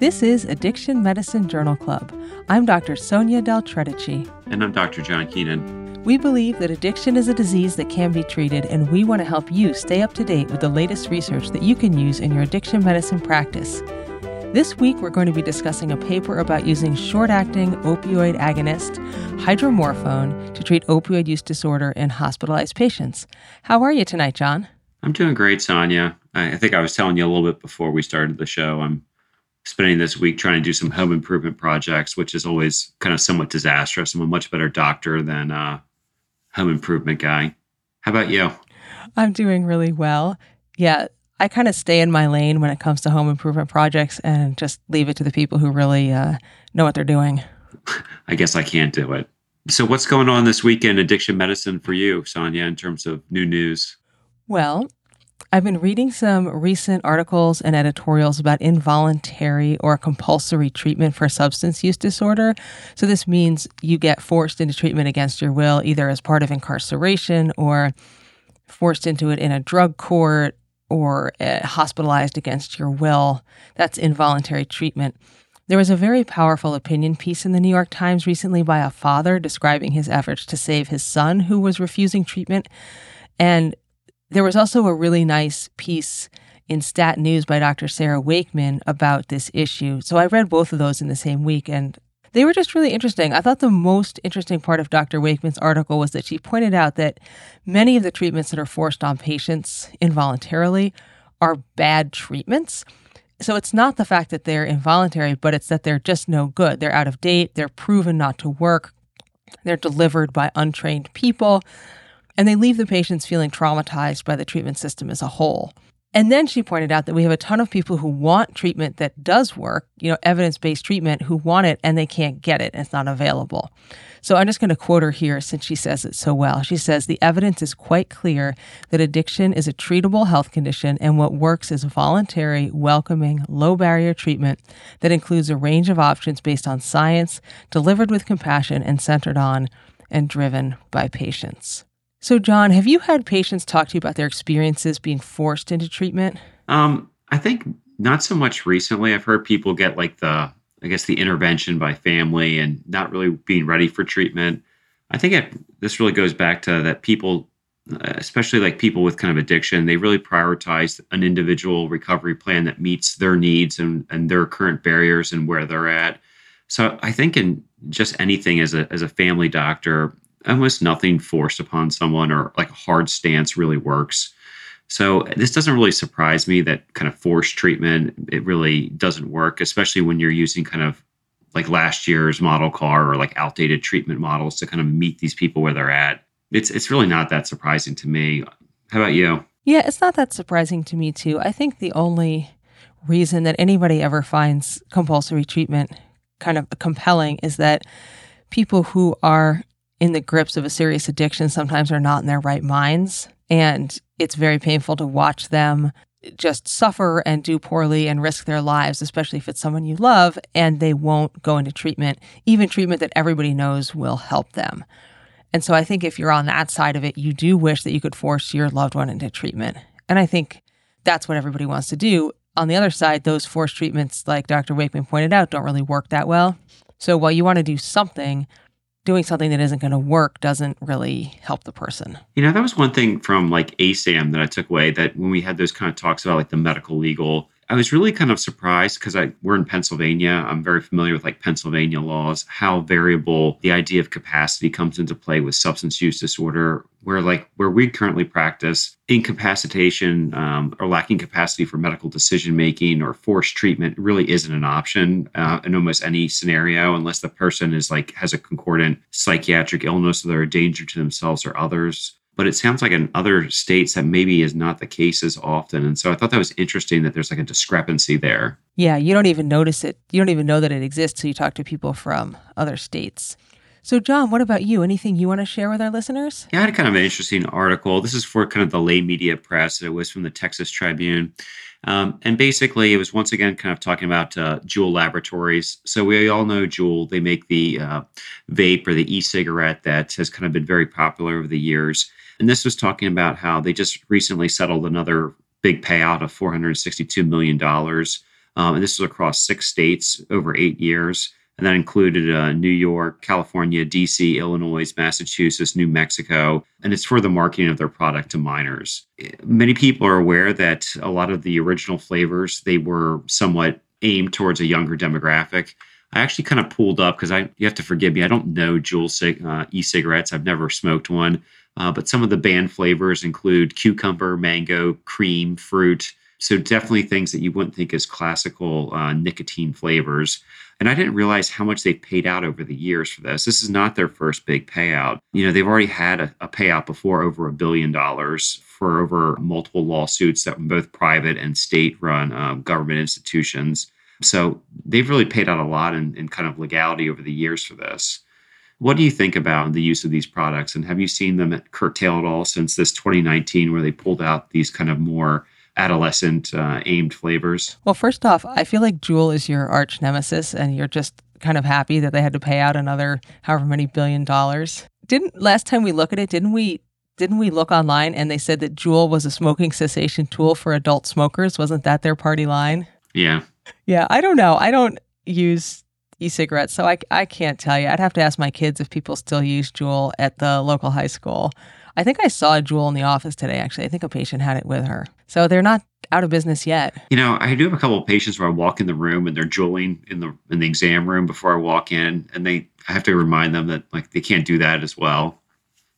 This is Addiction Medicine Journal Club. I'm Dr. Sonya Del Tredici. And I'm Dr. John Keenan. We believe that addiction is a disease that can be treated, and we want to help you stay up to date with the latest research that you can use in your addiction medicine practice. This week, we're going to be discussing a paper about using short acting opioid agonist, hydromorphone, to treat opioid use disorder in hospitalized patients. How are you tonight, John? I'm doing great, Sonya. I think I was telling you a little bit before we started the show. I'm spending this week trying to do some home improvement projects, which is always kind of somewhat disastrous. I'm a much better doctor than a home improvement guy. How about you? I'm doing really well. Yeah, I kind of stay in my lane when it comes to home improvement projects and just leave it to the people who really uh, know what they're doing. I guess I can't do it. So, what's going on this weekend, addiction medicine for you, Sonya, in terms of new news? Well, I've been reading some recent articles and editorials about involuntary or compulsory treatment for substance use disorder. So, this means you get forced into treatment against your will, either as part of incarceration or forced into it in a drug court or uh, hospitalized against your will. That's involuntary treatment. There was a very powerful opinion piece in the New York Times recently by a father describing his efforts to save his son who was refusing treatment. And there was also a really nice piece in Stat News by Dr. Sarah Wakeman about this issue. So I read both of those in the same week and they were just really interesting. I thought the most interesting part of Dr. Wakeman's article was that she pointed out that many of the treatments that are forced on patients involuntarily are bad treatments. So it's not the fact that they're involuntary, but it's that they're just no good. They're out of date, they're proven not to work, they're delivered by untrained people, and they leave the patients feeling traumatized by the treatment system as a whole. And then she pointed out that we have a ton of people who want treatment that does work, you know, evidence based treatment, who want it and they can't get it. It's not available. So I'm just going to quote her here since she says it so well. She says the evidence is quite clear that addiction is a treatable health condition and what works is voluntary, welcoming, low barrier treatment that includes a range of options based on science, delivered with compassion and centered on and driven by patients. So, John, have you had patients talk to you about their experiences being forced into treatment? Um, I think not so much recently. I've heard people get like the, I guess, the intervention by family and not really being ready for treatment. I think this really goes back to that people, especially like people with kind of addiction, they really prioritize an individual recovery plan that meets their needs and, and their current barriers and where they're at. So I think in just anything as a as a family doctor, almost nothing forced upon someone or like a hard stance really works. So this doesn't really surprise me that kind of forced treatment it really doesn't work, especially when you're using kind of like last year's model car or like outdated treatment models to kind of meet these people where they're at. It's it's really not that surprising to me. How about you? Yeah, it's not that surprising to me too. I think the only reason that anybody ever finds compulsory treatment kind of compelling is that people who are in the grips of a serious addiction sometimes are not in their right minds. And it's very painful to watch them just suffer and do poorly and risk their lives, especially if it's someone you love, and they won't go into treatment, even treatment that everybody knows will help them. And so I think if you're on that side of it, you do wish that you could force your loved one into treatment. And I think that's what everybody wants to do. On the other side, those forced treatments, like Dr. Wakeman pointed out, don't really work that well. So while you want to do something, doing something that isn't going to work doesn't really help the person. You know, that was one thing from like ASAM that I took away that when we had those kind of talks about like the medical legal I was really kind of surprised because I we're in Pennsylvania. I'm very familiar with like Pennsylvania laws, how variable the idea of capacity comes into play with substance use disorder. Where like where we currently practice incapacitation um, or lacking capacity for medical decision making or forced treatment really isn't an option uh, in almost any scenario unless the person is like has a concordant psychiatric illness or they're a danger to themselves or others but it sounds like in other states that maybe is not the case as often. And so I thought that was interesting that there's like a discrepancy there. Yeah, you don't even notice it. You don't even know that it exists until you talk to people from other states. So, John, what about you? Anything you want to share with our listeners? Yeah, I had kind of an interesting article. This is for kind of the lay media press. It was from the Texas Tribune. Um, and basically, it was once again kind of talking about uh, Juul Laboratories. So we all know Juul. They make the uh, vape or the e cigarette that has kind of been very popular over the years. And this was talking about how they just recently settled another big payout of $462 million Um, and this was across six states over eight years. And that included uh, New York, California, DC, Illinois, Massachusetts, New Mexico. And it's for the marketing of their product to minors. Many people are aware that a lot of the original flavors, they were somewhat aimed towards a younger demographic. I actually kind of pulled up because I you have to forgive me. I don't know Juul uh, e-cigarettes. I've never smoked one, uh, but some of the banned flavors include cucumber, mango, cream, fruit. So definitely things that you wouldn't think as classical uh, nicotine flavors. And I didn't realize how much they've paid out over the years for this. This is not their first big payout. You know, they've already had a, a payout before over a billion dollars for over multiple lawsuits that were both private and state run um, government institutions. So they've really paid out a lot in, in kind of legality over the years for this. What do you think about the use of these products? And have you seen them curtail at all since this 2019, where they pulled out these kind of more adolescent uh, aimed flavors? Well, first off, I feel like Juul is your arch nemesis, and you're just kind of happy that they had to pay out another however many billion dollars. Didn't last time we look at it, didn't we? Didn't we look online and they said that Juul was a smoking cessation tool for adult smokers? Wasn't that their party line? Yeah. Yeah, I don't know. I don't use e-cigarettes, so I, I can't tell you. I'd have to ask my kids if people still use Juul at the local high school. I think I saw Juul in the office today, actually. I think a patient had it with her. So they're not out of business yet. You know, I do have a couple of patients where I walk in the room and they're juuling in the in the exam room before I walk in, and they I have to remind them that like they can't do that as well.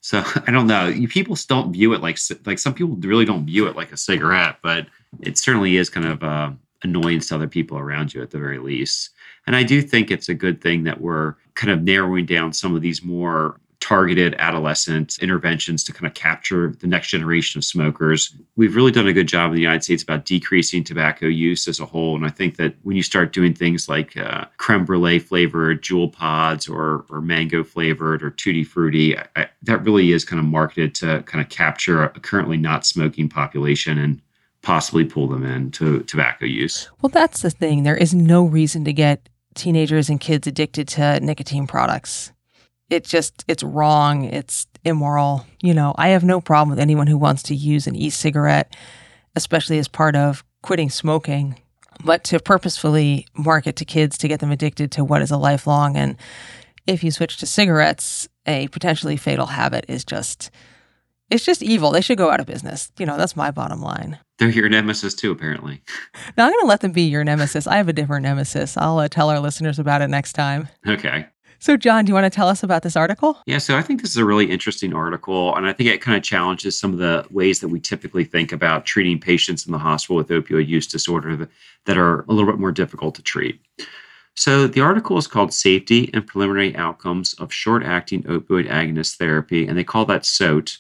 So I don't know. You, People don't view it like like some people really don't view it like a cigarette, but it certainly is kind of uh, annoyance to other people around you at the very least. And I do think it's a good thing that we're kind of narrowing down some of these more targeted adolescent interventions to kind of capture the next generation of smokers. We've really done a good job in the United States about decreasing tobacco use as a whole. And I think that when you start doing things like uh, creme brulee flavored Juul pods or, or mango flavored or tutti frutti, that really is kind of marketed to kind of capture a currently not smoking population and possibly pull them into tobacco use. Well, that's the thing. There is no reason to get teenagers and kids addicted to nicotine products. It just, it's wrong. It's immoral. You know, I have no problem with anyone who wants to use an e cigarette, especially as part of quitting smoking. But to purposefully market to kids to get them addicted to what is a lifelong and if you switch to cigarettes, a potentially fatal habit is just it's just evil. They should go out of business. You know, that's my bottom line. They're your nemesis too, apparently. Now I'm going to let them be your nemesis. I have a different nemesis. I'll uh, tell our listeners about it next time. Okay. So, John, do you want to tell us about this article? Yeah, so I think this is a really interesting article, and I think it kind of challenges some of the ways that we typically think about treating patients in the hospital with opioid use disorder that are a little bit more difficult to treat. So, the article is called Safety and Preliminary Outcomes of Short Acting Opioid Agonist Therapy, and they call that SOAT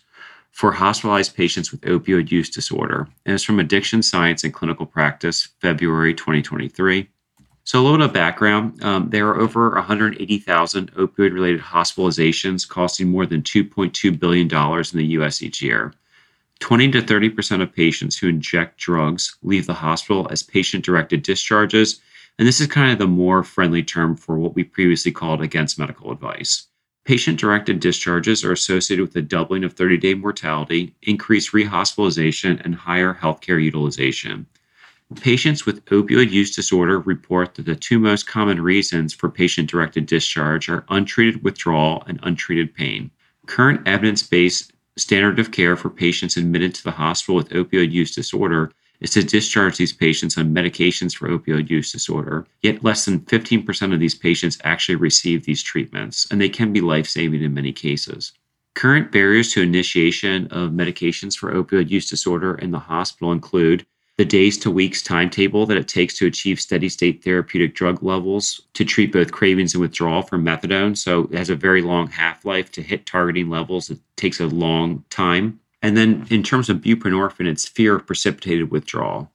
for hospitalized patients with opioid use disorder, and it's from Addiction Science and Clinical Practice, February 2023. So, a little bit of background um, there are over 180,000 opioid related hospitalizations costing more than $2.2 billion in the US each year. 20 to 30% of patients who inject drugs leave the hospital as patient directed discharges, and this is kind of the more friendly term for what we previously called against medical advice. Patient directed discharges are associated with a doubling of 30 day mortality, increased rehospitalization, and higher healthcare utilization. Patients with opioid use disorder report that the two most common reasons for patient directed discharge are untreated withdrawal and untreated pain. Current evidence based standard of care for patients admitted to the hospital with opioid use disorder is to discharge these patients on medications for opioid use disorder. Yet less than 15% of these patients actually receive these treatments, and they can be life saving in many cases. Current barriers to initiation of medications for opioid use disorder in the hospital include the days to weeks timetable that it takes to achieve steady state therapeutic drug levels to treat both cravings and withdrawal from methadone. So it has a very long half life to hit targeting levels. It takes a long time. And then in terms of buprenorphine, it's fear of precipitated withdrawal.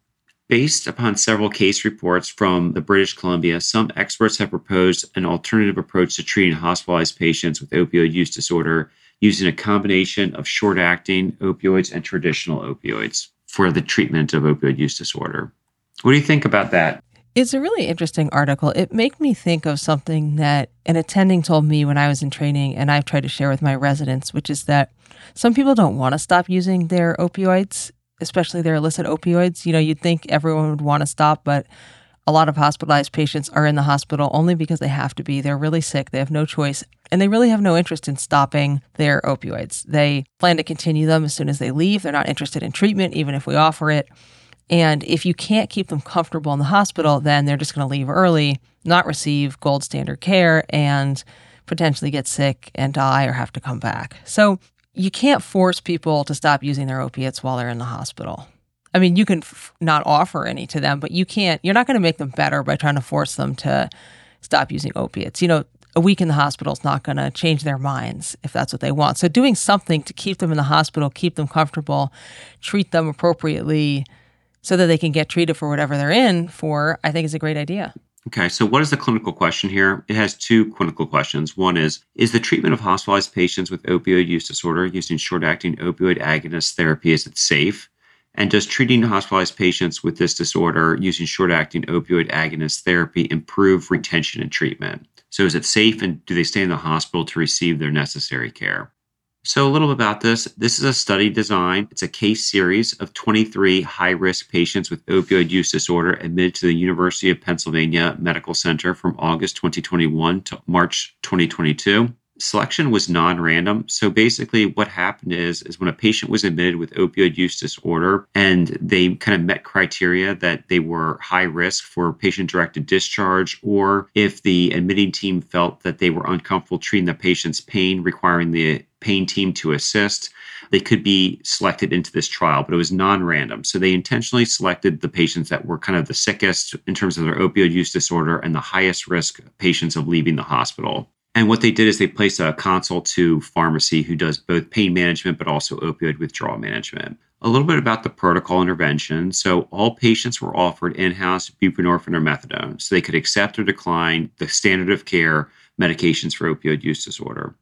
Based upon several case reports from the British Columbia, some experts have proposed an alternative approach to treating hospitalized patients with opioid use disorder using a combination of short acting opioids and traditional opioids for the treatment of opioid use disorder. What do you think about that? It's a really interesting article. It made me think of something that an attending told me when I was in training, and I've tried to share with my residents, which is that some people don't want to stop using their opioids, especially their illicit opioids. You know, you'd think everyone would want to stop, but A lot of hospitalized patients are in the hospital only because they have to be. They're really sick, they have no choice, and they really have no interest in stopping their opioids. They plan to continue them as soon as they leave. They're not interested in treatment, even if we offer it. And if you can't keep them comfortable in the hospital, then they're just going to leave early, not receive gold standard care, and potentially get sick and die or have to come back. So you can't force people to stop using their opiates while they're in the hospital. I mean, you can f- not offer any to them, but you can't, you're not going to make them better by trying to force them to stop using opiates. You know, a week in the hospital is not going to change their minds if that's what they want. So, doing something to keep them in the hospital, keep them comfortable, treat them appropriately so that they can get treated for whatever they're in for, I think is a great idea. Okay, so what is the clinical question here? It has two clinical questions. One is Is the treatment of hospitalized patients with opioid use disorder using short acting opioid agonist therapy is it safe? And does treating hospitalized patients with this disorder using short acting opioid agonist therapy improve retention and treatment? So, is it safe and do they stay in the hospital to receive their necessary care? So, a little about this. This is a study design. It's a case series of 23 high risk patients with opioid use disorder admitted to the University of Pennsylvania Medical Center from August 2021 to March 2022 selection was non-random. So basically what happened is is when a patient was admitted with opioid use disorder and they kind of met criteria that they were high risk for patient directed discharge or if the admitting team felt that they were uncomfortable treating the patient's pain requiring the pain team to assist they could be selected into this trial, but it was non random. So they intentionally selected the patients that were kind of the sickest in terms of their opioid use disorder and the highest risk patients of leaving the hospital. And what they did is they placed a consult to pharmacy who does both pain management but also opioid withdrawal management. A little bit about the protocol intervention. So, all patients were offered in house buprenorphine or methadone, so they could accept or decline the standard of care medications for opioid use disorder.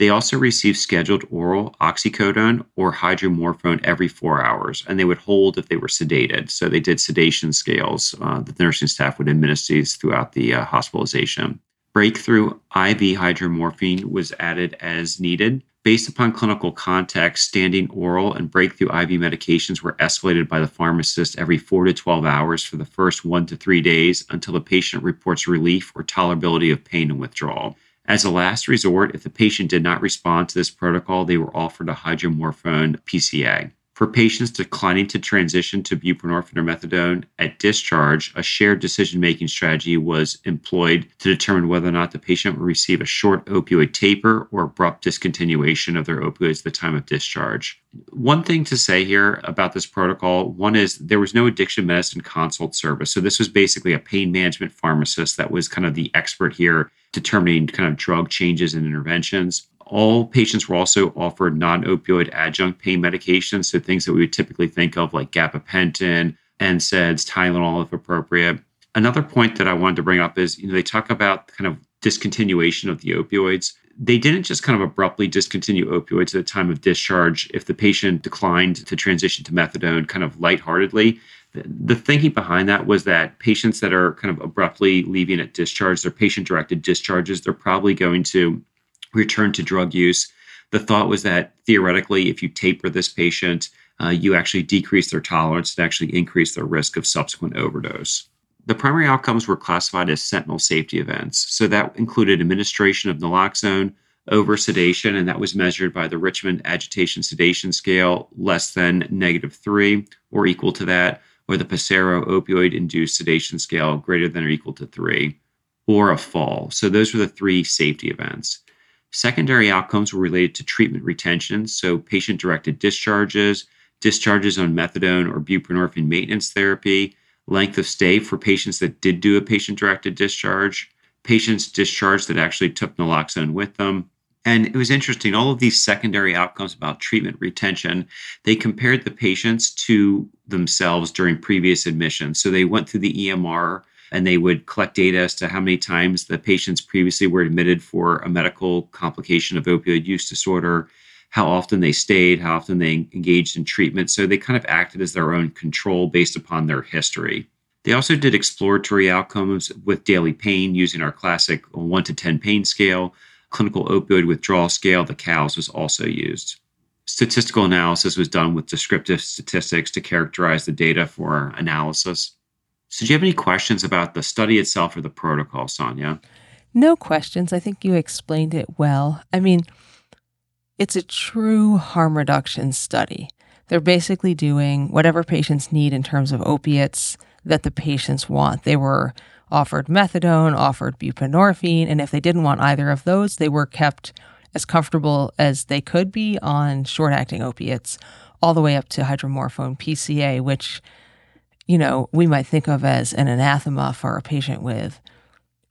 They also received scheduled oral oxycodone or hydromorphone every four hours, and they would hold if they were sedated. So they did sedation scales uh, that the nursing staff would administer these throughout the uh, hospitalization. Breakthrough IV hydromorphone was added as needed. Based upon clinical context, standing oral and breakthrough IV medications were escalated by the pharmacist every 4 to 12 hours for the first 1 to 3 days until the patient reports relief or tolerability of pain and withdrawal. As a last resort, if the patient did not respond to this protocol, they were offered a hydromorphone PCA. For patients declining to transition to buprenorphine or methadone at discharge, a shared decision making strategy was employed to determine whether or not the patient would receive a short opioid taper or abrupt discontinuation of their opioids at the time of discharge. One thing to say here about this protocol one is there was no addiction medicine consult service. So, this was basically a pain management pharmacist that was kind of the expert here determining kind of drug changes and interventions all patients were also offered non opioid adjunct pain medications. So things that we would typically think of like gabapentin, NSAIDs, Tylenol if appropriate. Another point that I wanted to bring up is, you know, they talk about kind of discontinuation of the opioids. They didn't just kind of abruptly discontinue opioids at the time of discharge if the patient declined to transition to methadone kind of lightheartedly. The thinking behind that was that patients that are kind of abruptly leaving at discharge, they're patient directed discharges, they're probably going to return to drug use. The thought was that theoretically, if you taper this patient, uh, you actually decrease their tolerance and actually increase their risk of subsequent overdose. The primary outcomes were classified as sentinel safety events. So that included administration of naloxone, over sedation, and that was measured by the Richmond Agitation Sedation Scale, less than negative three or equal to that, or the Pasero Opioid Induced Sedation Scale, greater than or equal to three, or a fall. So those were the three safety events. Secondary outcomes were related to treatment retention, so patient directed discharges, discharges on methadone or buprenorphine maintenance therapy, length of stay for patients that did do a patient directed discharge, patients discharged that actually took naloxone with them. And it was interesting, all of these secondary outcomes about treatment retention, they compared the patients to themselves during previous admissions. So they went through the EMR and they would collect data as to how many times the patients previously were admitted for a medical complication of opioid use disorder, how often they stayed, how often they engaged in treatment. So they kind of acted as their own control based upon their history. They also did exploratory outcomes with daily pain using our classic 1 to 10 pain scale. Clinical opioid withdrawal scale, the COWS, was also used. Statistical analysis was done with descriptive statistics to characterize the data for analysis. So, do you have any questions about the study itself or the protocol, Sonya? No questions. I think you explained it well. I mean, it's a true harm reduction study. They're basically doing whatever patients need in terms of opiates that the patients want. They were offered methadone, offered buprenorphine, and if they didn't want either of those, they were kept as comfortable as they could be on short acting opiates, all the way up to hydromorphone PCA, which, you know, we might think of as an anathema for a patient with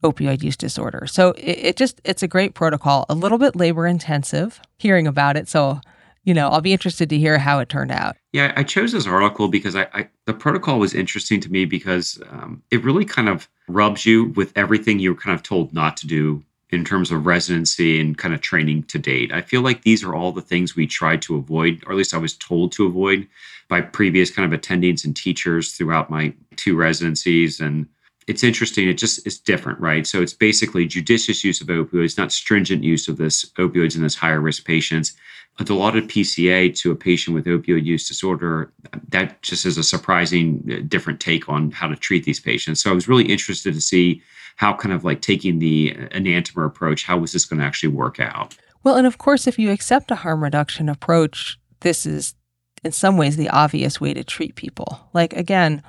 opioid use disorder. So it, it just, it's a great protocol, a little bit labor intensive hearing about it. So, you know, I'll be interested to hear how it turned out. Yeah, I chose this article because I, I the protocol was interesting to me because um, it really kind of rubs you with everything you were kind of told not to do in terms of residency and kind of training to date. I feel like these are all the things we tried to avoid, or at least I was told to avoid by previous kind of attendings and teachers throughout my two residencies. And it's interesting. It just is different, right? So it's basically judicious use of opioids, not stringent use of this opioids in this higher risk patients. A dilaudid PCA to a patient with opioid use disorder, that just is a surprising uh, different take on how to treat these patients. So I was really interested to see how kind of like taking the enantiomer approach, how was this going to actually work out? Well, and of course, if you accept a harm reduction approach, this is in some ways the obvious way to treat people. Like, again,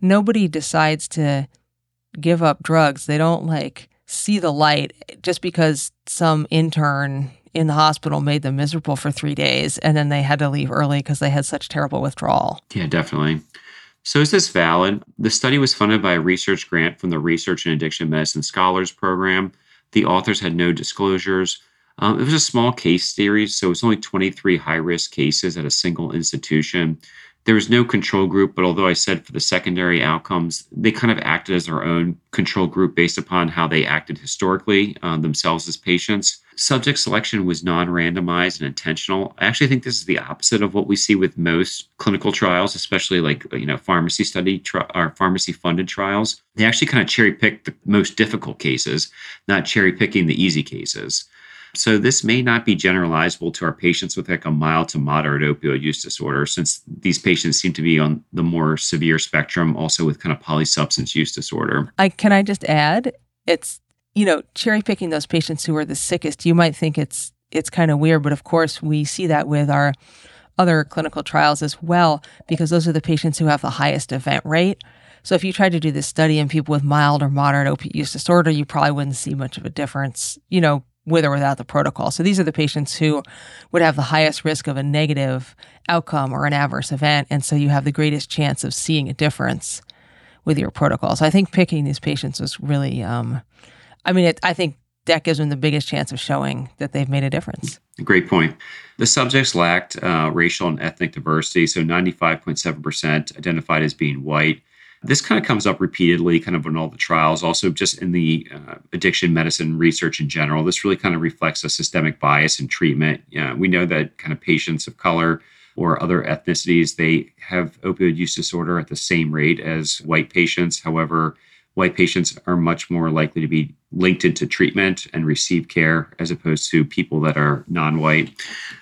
nobody decides to give up drugs. They don't like see the light just because some intern in the hospital made them miserable for three days and then they had to leave early because they had such terrible withdrawal. Yeah, definitely. So, is this valid? The study was funded by a research grant from the Research and Addiction Medicine Scholars Program. The authors had no disclosures. Um, it was a small case series, so it was only 23 high risk cases at a single institution. There was no control group, but although I said for the secondary outcomes, they kind of acted as their own control group based upon how they acted historically uh, themselves as patients. Subject selection was non randomized and intentional. I actually think this is the opposite of what we see with most clinical trials, especially like, you know, pharmacy study tri- or pharmacy funded trials. They actually kind of cherry pick the most difficult cases, not cherry picking the easy cases. So this may not be generalizable to our patients with like a mild to moderate opioid use disorder, since these patients seem to be on the more severe spectrum, also with kind of polysubstance use disorder. I can I just add, it's you know cherry picking those patients who are the sickest. You might think it's it's kind of weird, but of course we see that with our other clinical trials as well, because those are the patients who have the highest event rate. So if you tried to do this study in people with mild or moderate opioid use disorder, you probably wouldn't see much of a difference, you know, with or without the protocol. So these are the patients who would have the highest risk of a negative outcome or an adverse event. And so you have the greatest chance of seeing a difference with your protocol. So I think picking these patients was really, um, I mean, it, I think that gives them the biggest chance of showing that they've made a difference. Great point. The subjects lacked uh, racial and ethnic diversity. So 95.7% identified as being white. This kind of comes up repeatedly, kind of in all the trials, also just in the uh, addiction medicine research in general. This really kind of reflects a systemic bias in treatment. We know that kind of patients of color or other ethnicities, they have opioid use disorder at the same rate as white patients. However, white patients are much more likely to be linked into treatment and receive care as opposed to people that are non white.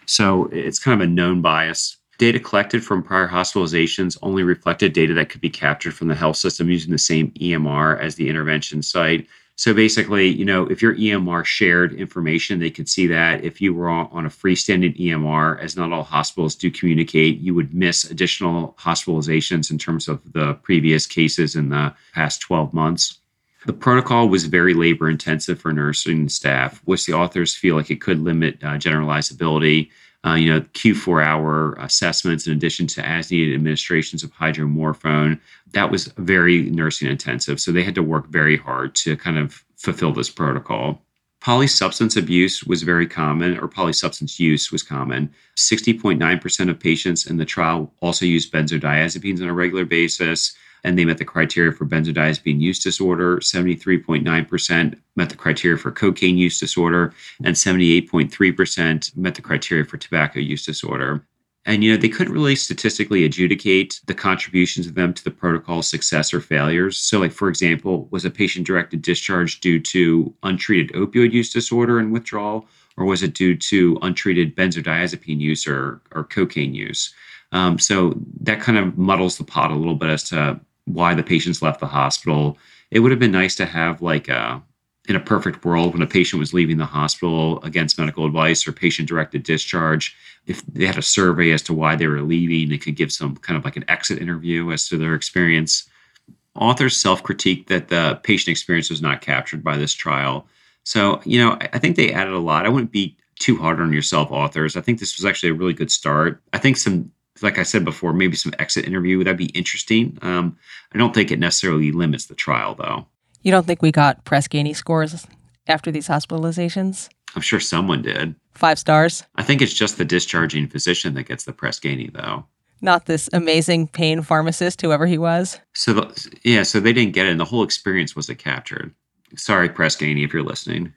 So it's kind of a known bias Data collected from prior hospitalizations only reflected data that could be captured from the health system using the same EMR as the intervention site. So basically, you know, if your EMR shared information, they could see that. If you were on a freestanding EMR, as not all hospitals do communicate, you would miss additional hospitalizations in terms of the previous cases in the past 12 months. The protocol was very labor intensive for nursing staff, which the authors feel like it could limit uh, generalizability uh, you know, Q4 hour assessments in addition to as needed administrations of hydromorphone. That was very nursing intensive. So they had to work very hard to kind of fulfill this protocol. Polysubstance abuse was very common, or polysubstance use was common. 60.9% of patients in the trial also used benzodiazepines on a regular basis and they met the criteria for benzodiazepine use disorder. 73.9% met the criteria for cocaine use disorder, and 78.3% met the criteria for tobacco use disorder. And you know, they couldn't really statistically adjudicate the contributions of them to the protocol success or failures. So, like for example, was a patient directed discharge due to untreated opioid use disorder and withdrawal, or was it due to untreated benzodiazepine use or, or cocaine use? Um, so that kind of muddles the pot a little bit as to why the patients left the hospital. It would have been nice to have like a in a perfect world when a patient was leaving the hospital against medical advice or patient directed discharge if they had a survey as to why they were leaving they could give some kind of like an exit interview as to their experience. Authors self-critique that the patient experience was not captured by this trial. So you know i think they added a lot. I wouldn't be too hard on yourself authors. I think this was actually a really good start. I think some like I said before, maybe some exit interview that'd be interesting. Um, I don't think it necessarily limits the trial, though. You don't think we got Press Ganey scores after these hospitalizations? I'm sure someone did. Five stars? I think it's just the discharging physician that gets the Press Ganey, though. Not this amazing pain pharmacist, whoever he was. So, the, yeah, so they didn't get it, and the whole experience wasn't captured. Sorry, Press Ganey, if you're listening.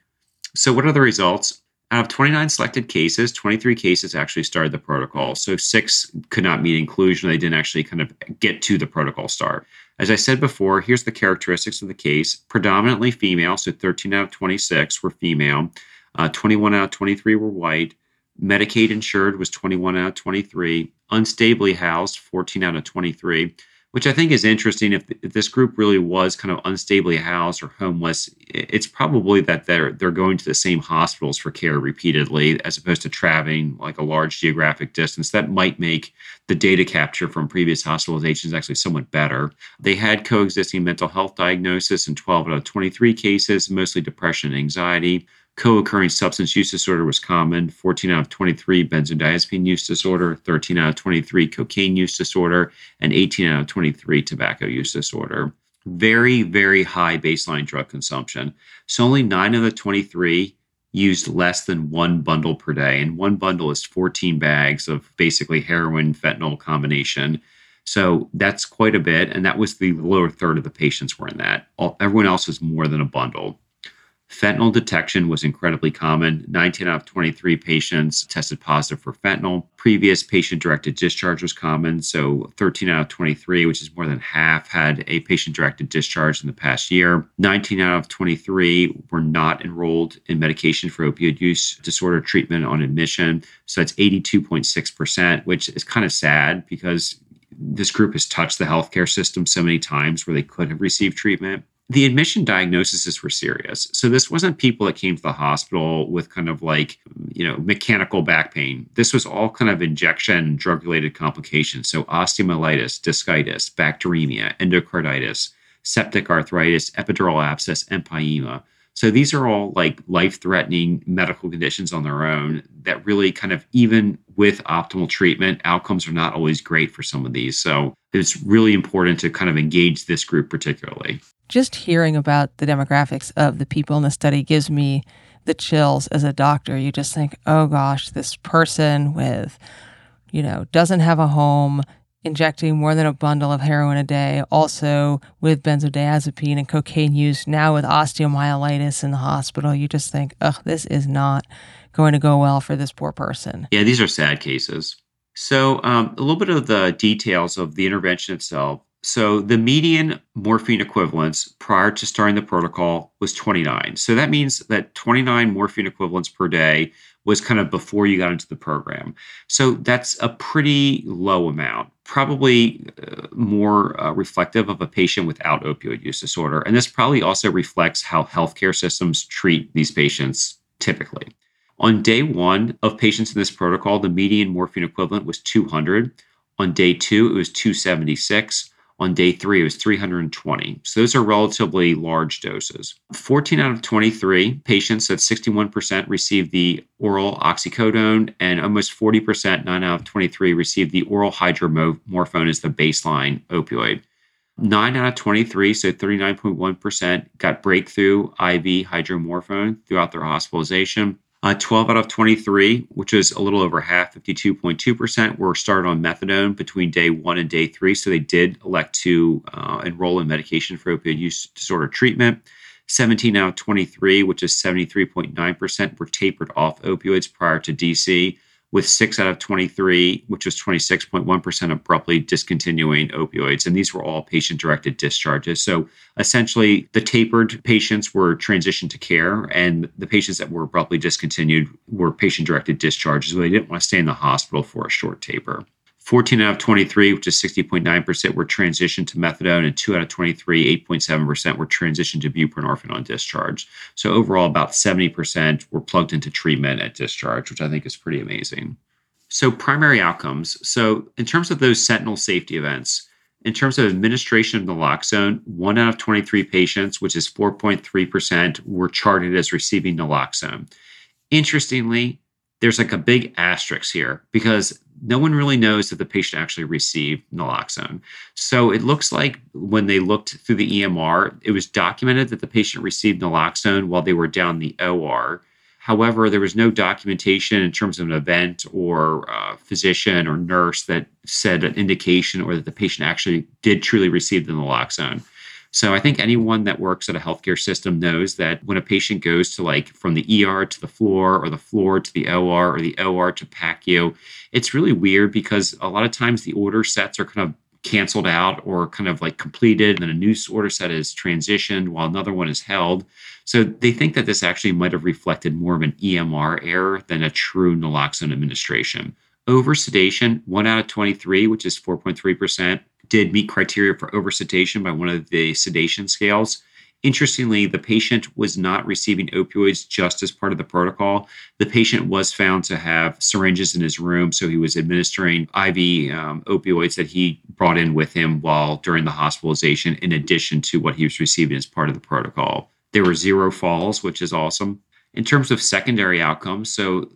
So, what are the results? Out of 29 selected cases, 23 cases actually started the protocol. So six could not meet inclusion. They didn't actually kind of get to the protocol start. As I said before, here's the characteristics of the case predominantly female, so 13 out of 26 were female, uh, 21 out of 23 were white. Medicaid insured was 21 out of 23, unstably housed 14 out of 23 which I think is interesting. If, if, this group really was kind of unstably housed or homeless, it's probably that they're they're going to the same hospitals for care repeatedly, as opposed to traveling like a large geographic distance. That might make the data capture from previous hospitalizations actually somewhat better. They had coexisting mental health diagnosis in 12 out of 23 cases, mostly depression and anxiety. Co-occurring substance use disorder was common. 14 out of 23 benzodiazepine use disorder 13 out of 23 cocaine use disorder and 18 out of 23 tobacco use disorder. Very very high baseline drug consumption. So only 9 of the 23 used less than one bundle per day and one bundle is 14 bags of basically heroin fentanyl combination. So that's quite a bit and that was the lower third of the patients were in that. All, everyone else was more than a bundle Fentanyl detection was incredibly common. 19 out of 23 patients tested positive for fentanyl. Previous patient directed discharge was common. So 13 out of 23, which is more than half, had a patient directed discharge in the past year. 19 out of 23 were not enrolled in medication for opioid use disorder treatment on admission. So that's 82.6%, which is kind of sad because this group has touched the healthcare system so many times where they could have received treatment the admission diagnoses were serious. So this wasn't people that came to the hospital with kind of like, you know, mechanical back pain. This was all kind of injection drug related complications. So osteomyelitis, discitis, bacteremia, endocarditis, septic arthritis, epidural abscess, empyema. So these are all like life threatening medical conditions on their own that really kind of, even with optimal treatment, outcomes are not always great for some of these. So it's really important to kind of engage this group particularly just hearing about the demographics of the people in the study gives me the chills as a doctor. You just think, oh gosh, this person with, you know, doesn't have a home, injecting more than a bundle of heroin a day, also with benzodiazepine and cocaine use, now with osteomyelitis in the hospital. You just think, oh, this is not going to go well for this poor person. Yeah, these are sad cases. So, um, a little bit of the details of the intervention itself. So the median morphine equivalence prior to starting the protocol was 29. So that means that 29 morphine equivalents per day was kind of before you got into the program. So that's a pretty low amount, probably uh, more uh, reflective of a patient without opioid use disorder. And this probably also reflects how healthcare systems treat these patients typically. On day one of patients in this protocol, the median morphine equivalent was 200. On day two, it was 276. On day three, it was 320. So those are relatively large doses. 14 out of 23 patients, at 61%, received the oral oxycodone, and almost 40%, 9 out of 23, received the oral hydromorphone as the baseline opioid. 9 out of 23, so 39.1%, got breakthrough IV hydromorphone throughout their hospitalization. Uh, 12 out of 23, which is a little over half, 52.2%, were started on methadone between day one and day three. So they did elect to uh, enroll in medication for opioid use disorder treatment. 17 out of 23, which is 73.9%, were tapered off opioids prior to DC with six out of 23, which was 26.1%, abruptly discontinuing opioids. And these were all patient directed discharges. So essentially, the tapered patients were transitioned to care, and the patients that were abruptly discontinued were patient directed discharges. They didn't want to stay in the hospital for a short taper. 14 out of 23, which is 60.9%, were transitioned to methadone, and 2 out of 23, 8.7%, were transitioned to buprenorphine on discharge. So overall, about 70% were plugged into treatment at discharge, which I think is pretty amazing. So, primary outcomes. So, in terms of those sentinel safety events, in terms of administration of naloxone, one out of 23 patients, which is 4.3%, were charted as receiving naloxone. Interestingly, there's like a big asterisk here because no one really knows that the patient actually received naloxone. So it looks like when they looked through the EMR, it was documented that the patient received naloxone while they were down the OR. However, there was no documentation in terms of an event or uh, physician or nurse that said an indication or that the patient actually did truly receive the naloxone. So I think anyone that works at a healthcare system knows that when a patient goes to like from the ER to the floor or the floor to the OR or the OR to PACU, it's really weird because a lot of times the order sets are kind of canceled out or kind of like completed and a new order set is transitioned while another one is held. So they think that this actually might have reflected more of an EMR error than a true naloxone administration. Over sedation, one out of 23, which is 4.3%, did meet criteria for oversedation by one of the sedation scales. Interestingly, the patient was not receiving opioids just as part of the protocol. The patient was found to have syringes in his room, so he was administering IV um, opioids that he brought in with him while during the hospitalization, in addition to what he was receiving as part of the protocol. There were zero falls, which is awesome. In terms of secondary outcomes, so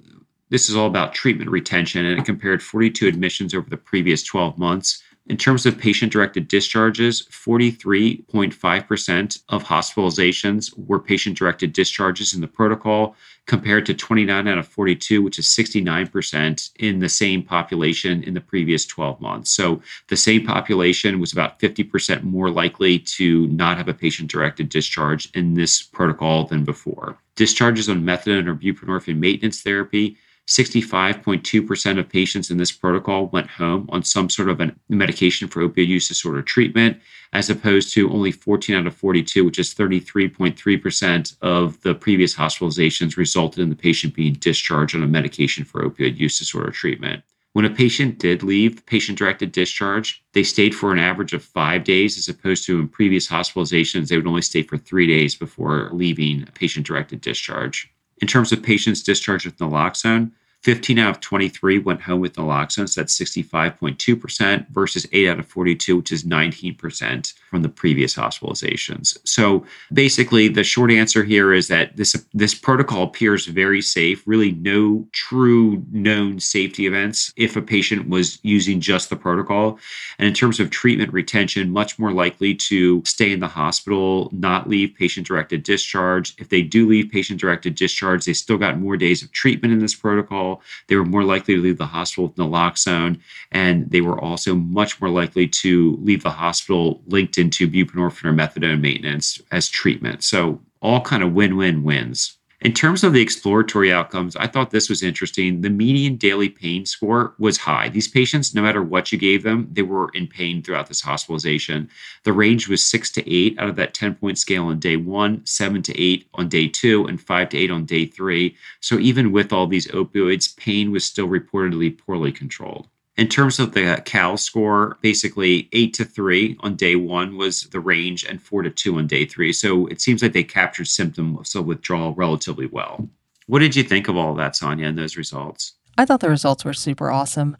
this is all about treatment retention, and it compared 42 admissions over the previous 12 months. In terms of patient directed discharges, 43.5% of hospitalizations were patient directed discharges in the protocol, compared to 29 out of 42, which is 69% in the same population in the previous 12 months. So the same population was about 50% more likely to not have a patient directed discharge in this protocol than before. Discharges on methadone or buprenorphine maintenance therapy 65.2% of patients in this protocol went home on some sort of a medication for opioid use disorder treatment, as opposed to only 14 out of 42, which is 33.3% of the previous hospitalizations resulted in the patient being discharged on a medication for opioid use disorder treatment. When a patient did leave patient directed discharge, they stayed for an average of five days, as opposed to in previous hospitalizations, they would only stay for three days before leaving patient directed discharge. In terms of patients discharged with naloxone, 15 out of 23 went home with naloxone, so that's 65.2% versus 8 out of 42, which is 19% from the previous hospitalizations. So basically, the short answer here is that this this protocol appears very safe. Really, no true known safety events if a patient was using just the protocol. And in terms of treatment retention, much more likely to stay in the hospital, not leave patient-directed discharge. If they do leave patient-directed discharge, they still got more days of treatment in this protocol. They were more likely to leave the hospital with naloxone, and they were also much more likely to leave the hospital linked into buprenorphine or methadone maintenance as treatment. So all kind of win-win wins. In terms of the exploratory outcomes, I thought this was interesting. The median daily pain score was high. These patients, no matter what you gave them, they were in pain throughout this hospitalization. The range was six to eight out of that 10 point scale on day one, seven to eight on day two, and five to eight on day three. So even with all these opioids, pain was still reportedly poorly controlled. In terms of the COWS score, basically eight to three on day one was the range, and four to two on day three. So it seems like they captured symptoms of withdrawal relatively well. What did you think of all of that, Sonya, and those results? I thought the results were super awesome.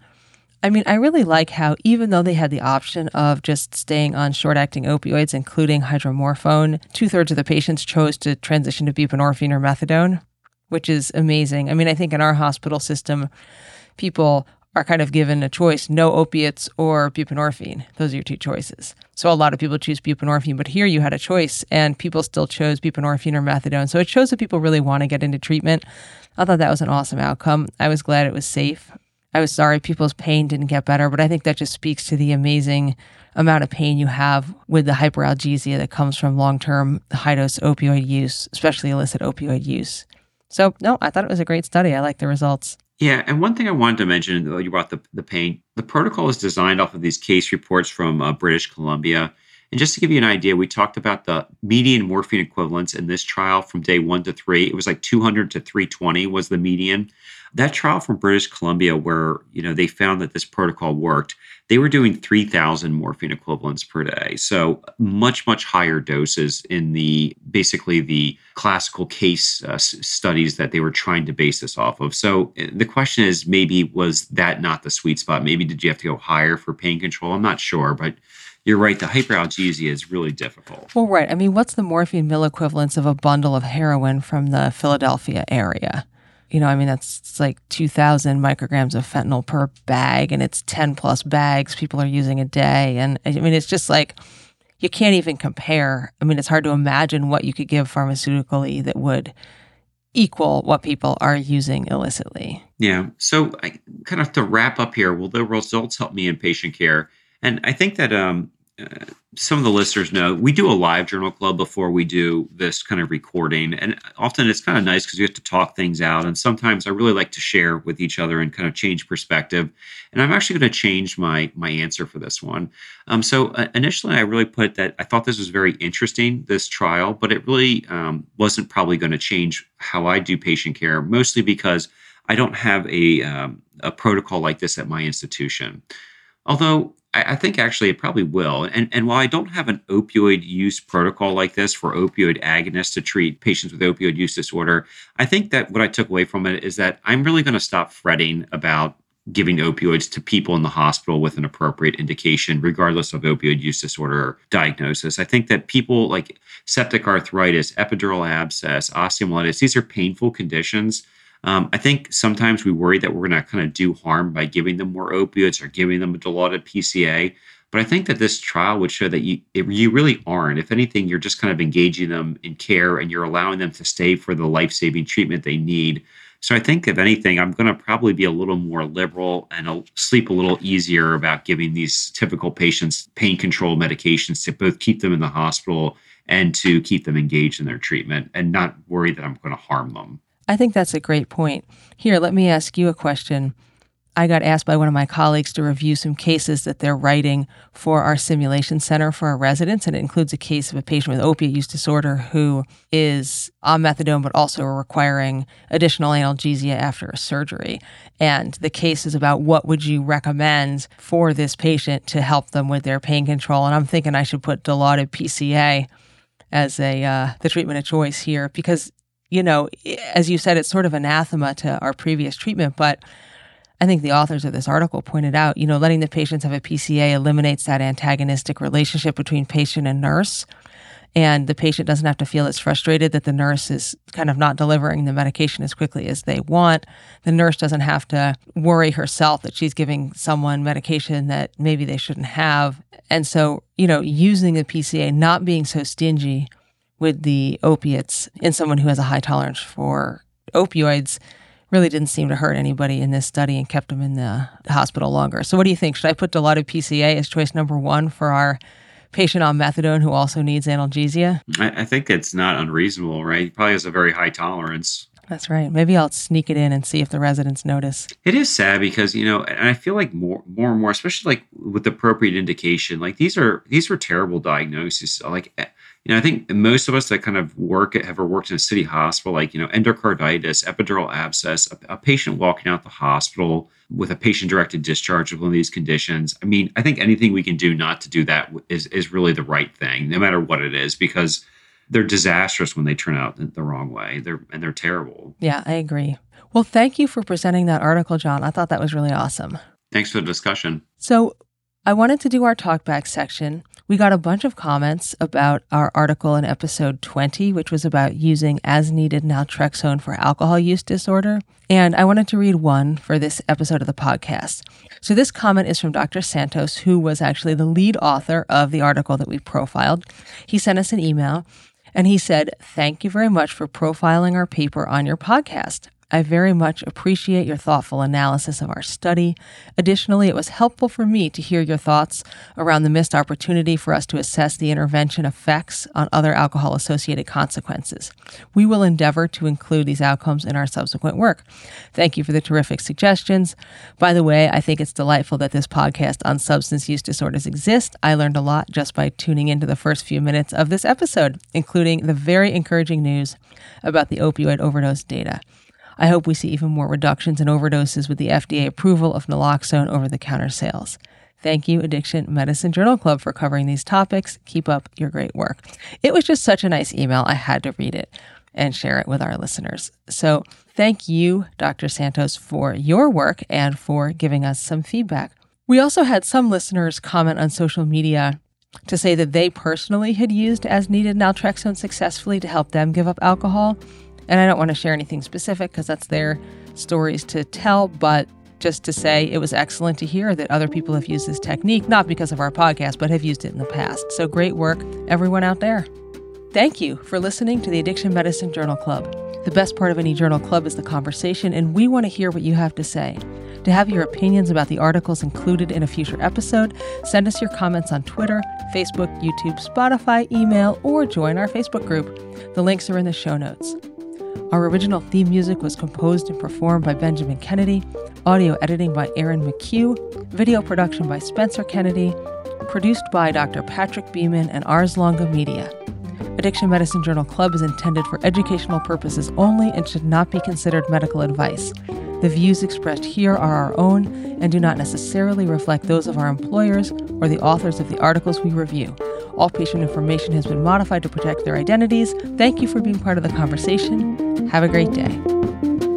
I mean, I really like how even though they had the option of just staying on short acting opioids, including hydromorphone, two thirds of the patients chose to transition to buprenorphine or methadone, which is amazing. I mean, I think in our hospital system, people are kind of given a choice no opiates or buprenorphine. Those are your two choices. So a lot of people choose buprenorphine, but here you had a choice and people still chose buprenorphine or methadone. So it shows that people really want to get into treatment. I thought that was an awesome outcome. I was glad it was safe. I was sorry people's pain didn't get better, but I think that just speaks to the amazing amount of pain you have with the hyperalgesia that comes from long term high dose opioid use, especially illicit opioid use. So, no, I thought it was a great study. I like the results. Yeah, and one thing I wanted to mention, though you brought the, the pain. The protocol is designed off of these case reports from uh, British Columbia. And just to give you an idea, we talked about the median morphine equivalents in this trial from day one to three. It was like 200 to 320 was the median. That trial from British Columbia, where you know they found that this protocol worked, they were doing 3,000 morphine equivalents per day. So much, much higher doses in the basically the classical case uh, studies that they were trying to base this off of. So uh, the question is maybe was that not the sweet spot? Maybe did you have to go higher for pain control? I'm not sure, but you're right. The hyperalgesia is really difficult. Well, right. I mean, what's the morphine mill equivalence of a bundle of heroin from the Philadelphia area? You know, I mean, that's like 2,000 micrograms of fentanyl per bag, and it's 10 plus bags people are using a day. And I mean, it's just like, you can't even compare. I mean, it's hard to imagine what you could give pharmaceutically that would equal what people are using illicitly. Yeah. So, I, kind of to wrap up here, will the results help me in patient care? And I think that um, some of the listeners know we do a live journal club before we do this kind of recording. And often it's kind of nice because we have to talk things out. And sometimes i really like to share with each other and kind of change perspective. And i'm actually going to change my my answer for this one. Um, so uh, initially i really put that i thought this was very interesting this trial but it really um, wasn't probably going to change how i do patient care mostly because i don't have a, um, a protocol like this at my institution. Although I, I think actually it probably will. And, and while I don't have an opioid use protocol like this for opioid agonists to treat patients with opioid use disorder, I think that what I took away from it is that I'm really going to stop fretting about giving opioids to people in the hospital with an appropriate indication, regardless of opioid use disorder diagnosis. I think that people like septic arthritis, epidural abscess, osteomyelitis, these are painful conditions um, I think sometimes we worry that we're going to kind of do harm by giving them more opioids or giving them a dilaudid PCA. But I think that this trial would show that you you really aren't. If anything, you're just kind of engaging them in care and you're allowing them to stay for the life saving treatment they need. So I think, if anything, I'm going to probably be a little more liberal and I'll sleep a little easier about giving these typical patients pain control medications to both keep them in the hospital and to keep them engaged in their treatment and not worry that I'm going to harm them. I think that's a great point. Here, let me ask you a question. I got asked by one of my colleagues to review some cases that they're writing for our simulation center for our residents, and it includes a case of a patient with opiate use disorder who is on methadone but also requiring additional analgesia after a surgery. And the case is about what would you recommend for this patient to help them with their pain control. And I'm thinking I should put Dilaudid PCA as a uh, the treatment of choice here because you know, eh, as you said, it's sort of anathema to our previous treatment, but I think the authors of this article pointed out, you know, letting the patients have a PCA eliminates that antagonistic relationship between patient and nurse. And the patient doesn't have to feel as frustrated that the nurse is kind of not delivering the medication as quickly as they want. The nurse doesn't have to worry herself that she's giving someone medication that maybe they shouldn't have. And so, you know, using the PCA, not being so stingy with the opiates in someone who has a high tolerance for opioids really didn't seem to hurt anybody in this study and kept them in the hospital longer. So, what do you think? Should I put Dilaudid PCA as choice number one for our patient on methadone who also needs analgesia? I, I think it's not unreasonable, right? He probably has a very high tolerance. That's right. Maybe I'll sneak it in and see if the residents notice. It is sad because you know, and I feel like more, more and more, especially like with appropriate indication, like these are these are terrible diagnoses. Like eh, you know, I think most of us that kind of work at, ever worked in a city hospital, like, you know, endocarditis, epidural abscess, a, a patient walking out the hospital with a patient directed discharge of one of these conditions. I mean, I think anything we can do not to do that is, is really the right thing, no matter what it is, because they're disastrous when they turn out the wrong way. They're and they're terrible. Yeah, I agree. Well, thank you for presenting that article, John. I thought that was really awesome. Thanks for the discussion. So, I wanted to do our talkback section we got a bunch of comments about our article in episode 20, which was about using as needed naltrexone for alcohol use disorder. And I wanted to read one for this episode of the podcast. So this comment is from Dr. Santos, who was actually the lead author of the article that we profiled. He sent us an email and he said, Thank you very much for profiling our paper on your podcast. I very much appreciate your thoughtful analysis of our study. Additionally, it was helpful for me to hear your thoughts around the missed opportunity for us to assess the intervention effects on other alcohol associated consequences. We will endeavor to include these outcomes in our subsequent work. Thank you for the terrific suggestions. By the way, I think it's delightful that this podcast on substance use disorders exists. I learned a lot just by tuning into the first few minutes of this episode, including the very encouraging news about the opioid overdose data. I hope we see even more reductions in overdoses with the FDA approval of naloxone over the counter sales. Thank you, Addiction Medicine Journal Club, for covering these topics. Keep up your great work. It was just such a nice email. I had to read it and share it with our listeners. So, thank you, Dr. Santos, for your work and for giving us some feedback. We also had some listeners comment on social media to say that they personally had used as needed naltrexone successfully to help them give up alcohol. And I don't want to share anything specific because that's their stories to tell, but just to say it was excellent to hear that other people have used this technique, not because of our podcast, but have used it in the past. So great work, everyone out there. Thank you for listening to the Addiction Medicine Journal Club. The best part of any journal club is the conversation, and we want to hear what you have to say. To have your opinions about the articles included in a future episode, send us your comments on Twitter, Facebook, YouTube, Spotify, email, or join our Facebook group. The links are in the show notes. Our original theme music was composed and performed by Benjamin Kennedy, audio editing by Erin McCue, video production by Spencer Kennedy, produced by Dr. Patrick Beeman and Ars Longa Media. Addiction Medicine Journal Club is intended for educational purposes only and should not be considered medical advice. The views expressed here are our own and do not necessarily reflect those of our employers or the authors of the articles we review. All patient information has been modified to protect their identities. Thank you for being part of the conversation. Have a great day.